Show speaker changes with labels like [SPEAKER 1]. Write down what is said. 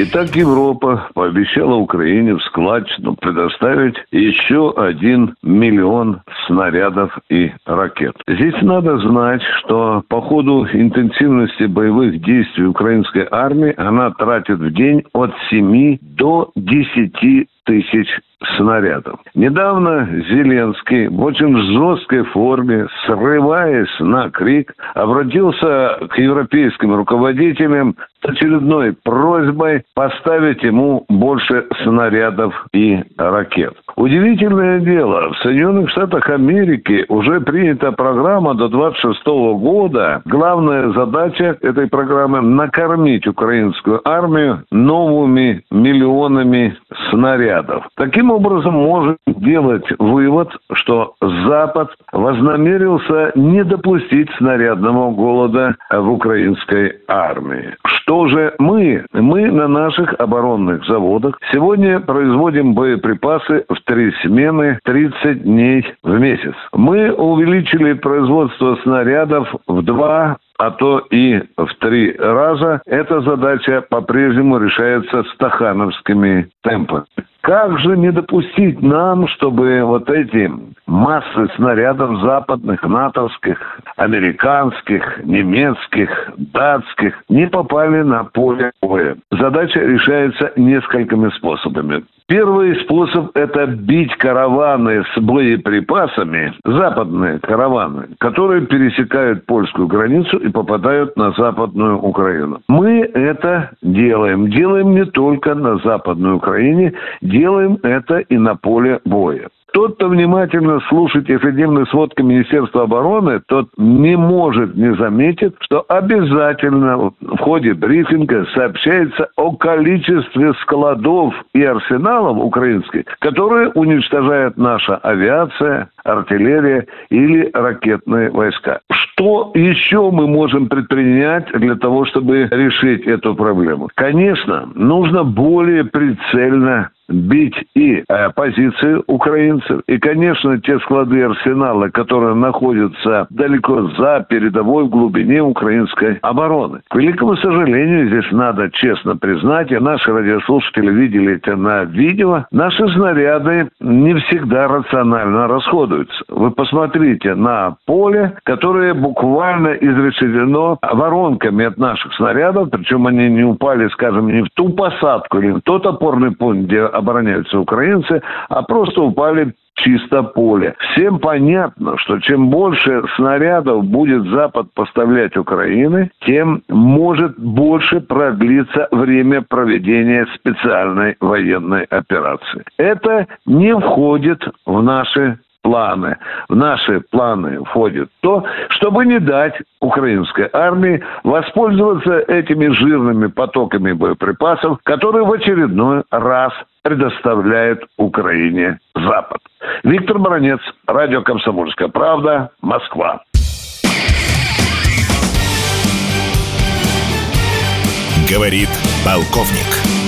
[SPEAKER 1] Итак, Европа пообещала Украине в складчину предоставить еще один миллион снарядов и ракет. Здесь надо знать, что по ходу интенсивности боевых действий украинской армии она тратит в день от 7 до 10 тысяч снарядов. Недавно Зеленский в очень жесткой форме, срываясь на крик, обратился к европейским руководителям с очередной просьбой поставить ему больше снарядов и ракет. Удивительное дело, в Соединенных Штатах Америки уже принята программа до 26 года. Главная задача этой программы – накормить украинскую армию новыми миллионами снарядов. Таким образом, можем делать вывод, что Запад вознамерился не допустить снарядного голода в украинской армии. Что же мы? Мы на наших оборонных заводах сегодня производим боеприпасы в три смены 30 дней в месяц. Мы увеличили производство снарядов в два а то и в три раза, эта задача по-прежнему решается стахановскими темпами. Как же не допустить нам, чтобы вот эти массы снарядов западных, натовских, американских, немецких, датских не попали на поле боя? Задача решается несколькими способами. Первый способ – это бить караваны с боеприпасами, западные караваны, которые пересекают польскую границу и попадают на западную Украину. Мы это делаем. Делаем не только на западной Украине, делаем это и на поле боя. Тот, кто внимательно слушает ежедневные сводки Министерства обороны, тот не может не заметить, что обязательно в ходе брифинга сообщается о количестве складов и арсеналов украинских, которые уничтожает наша авиация, артиллерия или ракетные войска. Что еще мы можем предпринять для того, чтобы решить эту проблему? Конечно, нужно более прицельно бить и э, позиции украинцев, и, конечно, те склады арсенала, которые находятся далеко за передовой в глубине украинской обороны. К великому сожалению, здесь надо честно признать, и наши радиослушатели видели это на видео, наши снаряды не всегда рационально расходуются. Вы посмотрите на поле, которое буквально изрешетено воронками от наших снарядов, причем они не упали, скажем, не в ту посадку или в тот опорный пункт, где обороняются украинцы, а просто упали чисто поле. Всем понятно, что чем больше снарядов будет Запад поставлять Украины, тем может больше продлиться время проведения специальной военной операции. Это не входит в наши планы. В наши планы входит то, чтобы не дать украинской армии воспользоваться этими жирными потоками боеприпасов, которые в очередной раз предоставляет Украине Запад. Виктор Баранец, радио «Комсомольская правда», Москва.
[SPEAKER 2] Говорит полковник.